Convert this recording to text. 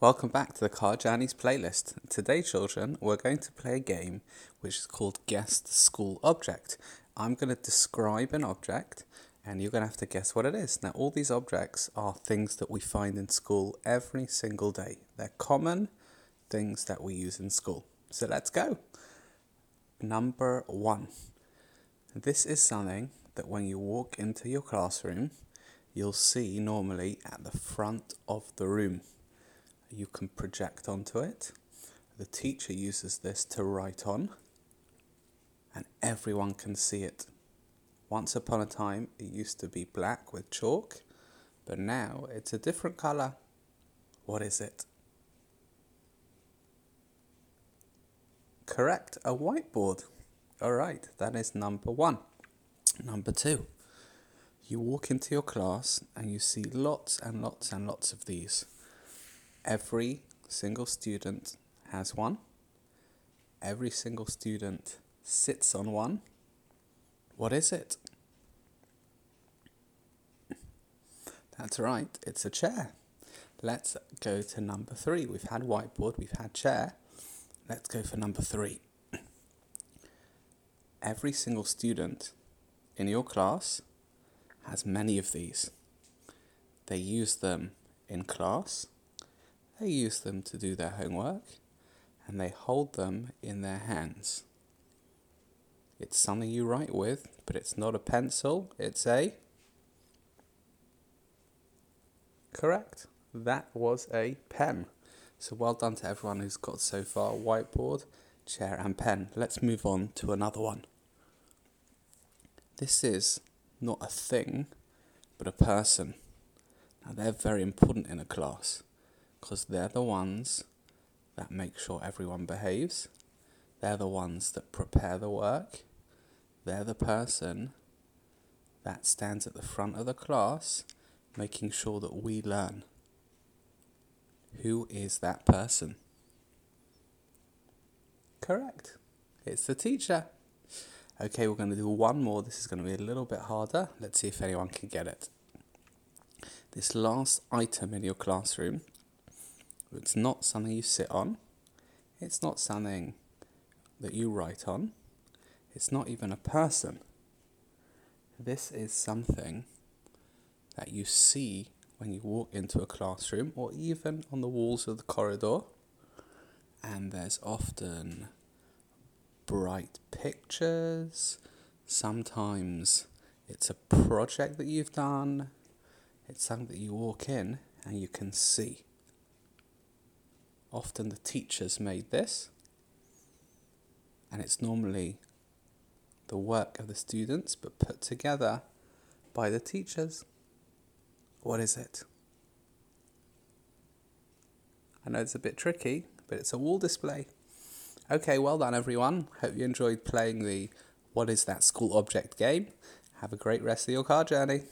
Welcome back to the Car Journeys playlist. Today, children, we're going to play a game which is called Guess the School Object. I'm going to describe an object and you're going to have to guess what it is. Now, all these objects are things that we find in school every single day. They're common things that we use in school. So let's go. Number one. This is something that when you walk into your classroom, you'll see normally at the front of the room you can project onto it. The teacher uses this to write on, and everyone can see it. Once upon a time, it used to be black with chalk, but now it's a different color. What is it? Correct, a whiteboard. All right, that is number one. Number two, you walk into your class and you see lots and lots and lots of these. Every single student has one. Every single student sits on one. What is it? That's right, it's a chair. Let's go to number three. We've had whiteboard, we've had chair. Let's go for number three. Every single student in your class has many of these. They use them in class they use them to do their homework and they hold them in their hands. It's something you write with, but it's not a pencil, it's a. Correct. That was a pen. So well done to everyone who's got so far whiteboard, chair, and pen. Let's move on to another one. This is not a thing, but a person. Now, they're very important in a class because they're the ones that make sure everyone behaves. They're the ones that prepare the work. They're the person that stands at the front of the class making sure that we learn. Who is that person? Correct. It's the teacher. Okay, we're going to do one more. This is going to be a little bit harder. Let's see if anyone can get it. This last item in your classroom it's not something you sit on. It's not something that you write on. It's not even a person. This is something that you see when you walk into a classroom or even on the walls of the corridor. And there's often bright pictures. Sometimes it's a project that you've done. It's something that you walk in and you can see. Often the teachers made this, and it's normally the work of the students but put together by the teachers. What is it? I know it's a bit tricky, but it's a wall display. Okay, well done everyone. Hope you enjoyed playing the What is That School Object game. Have a great rest of your car journey.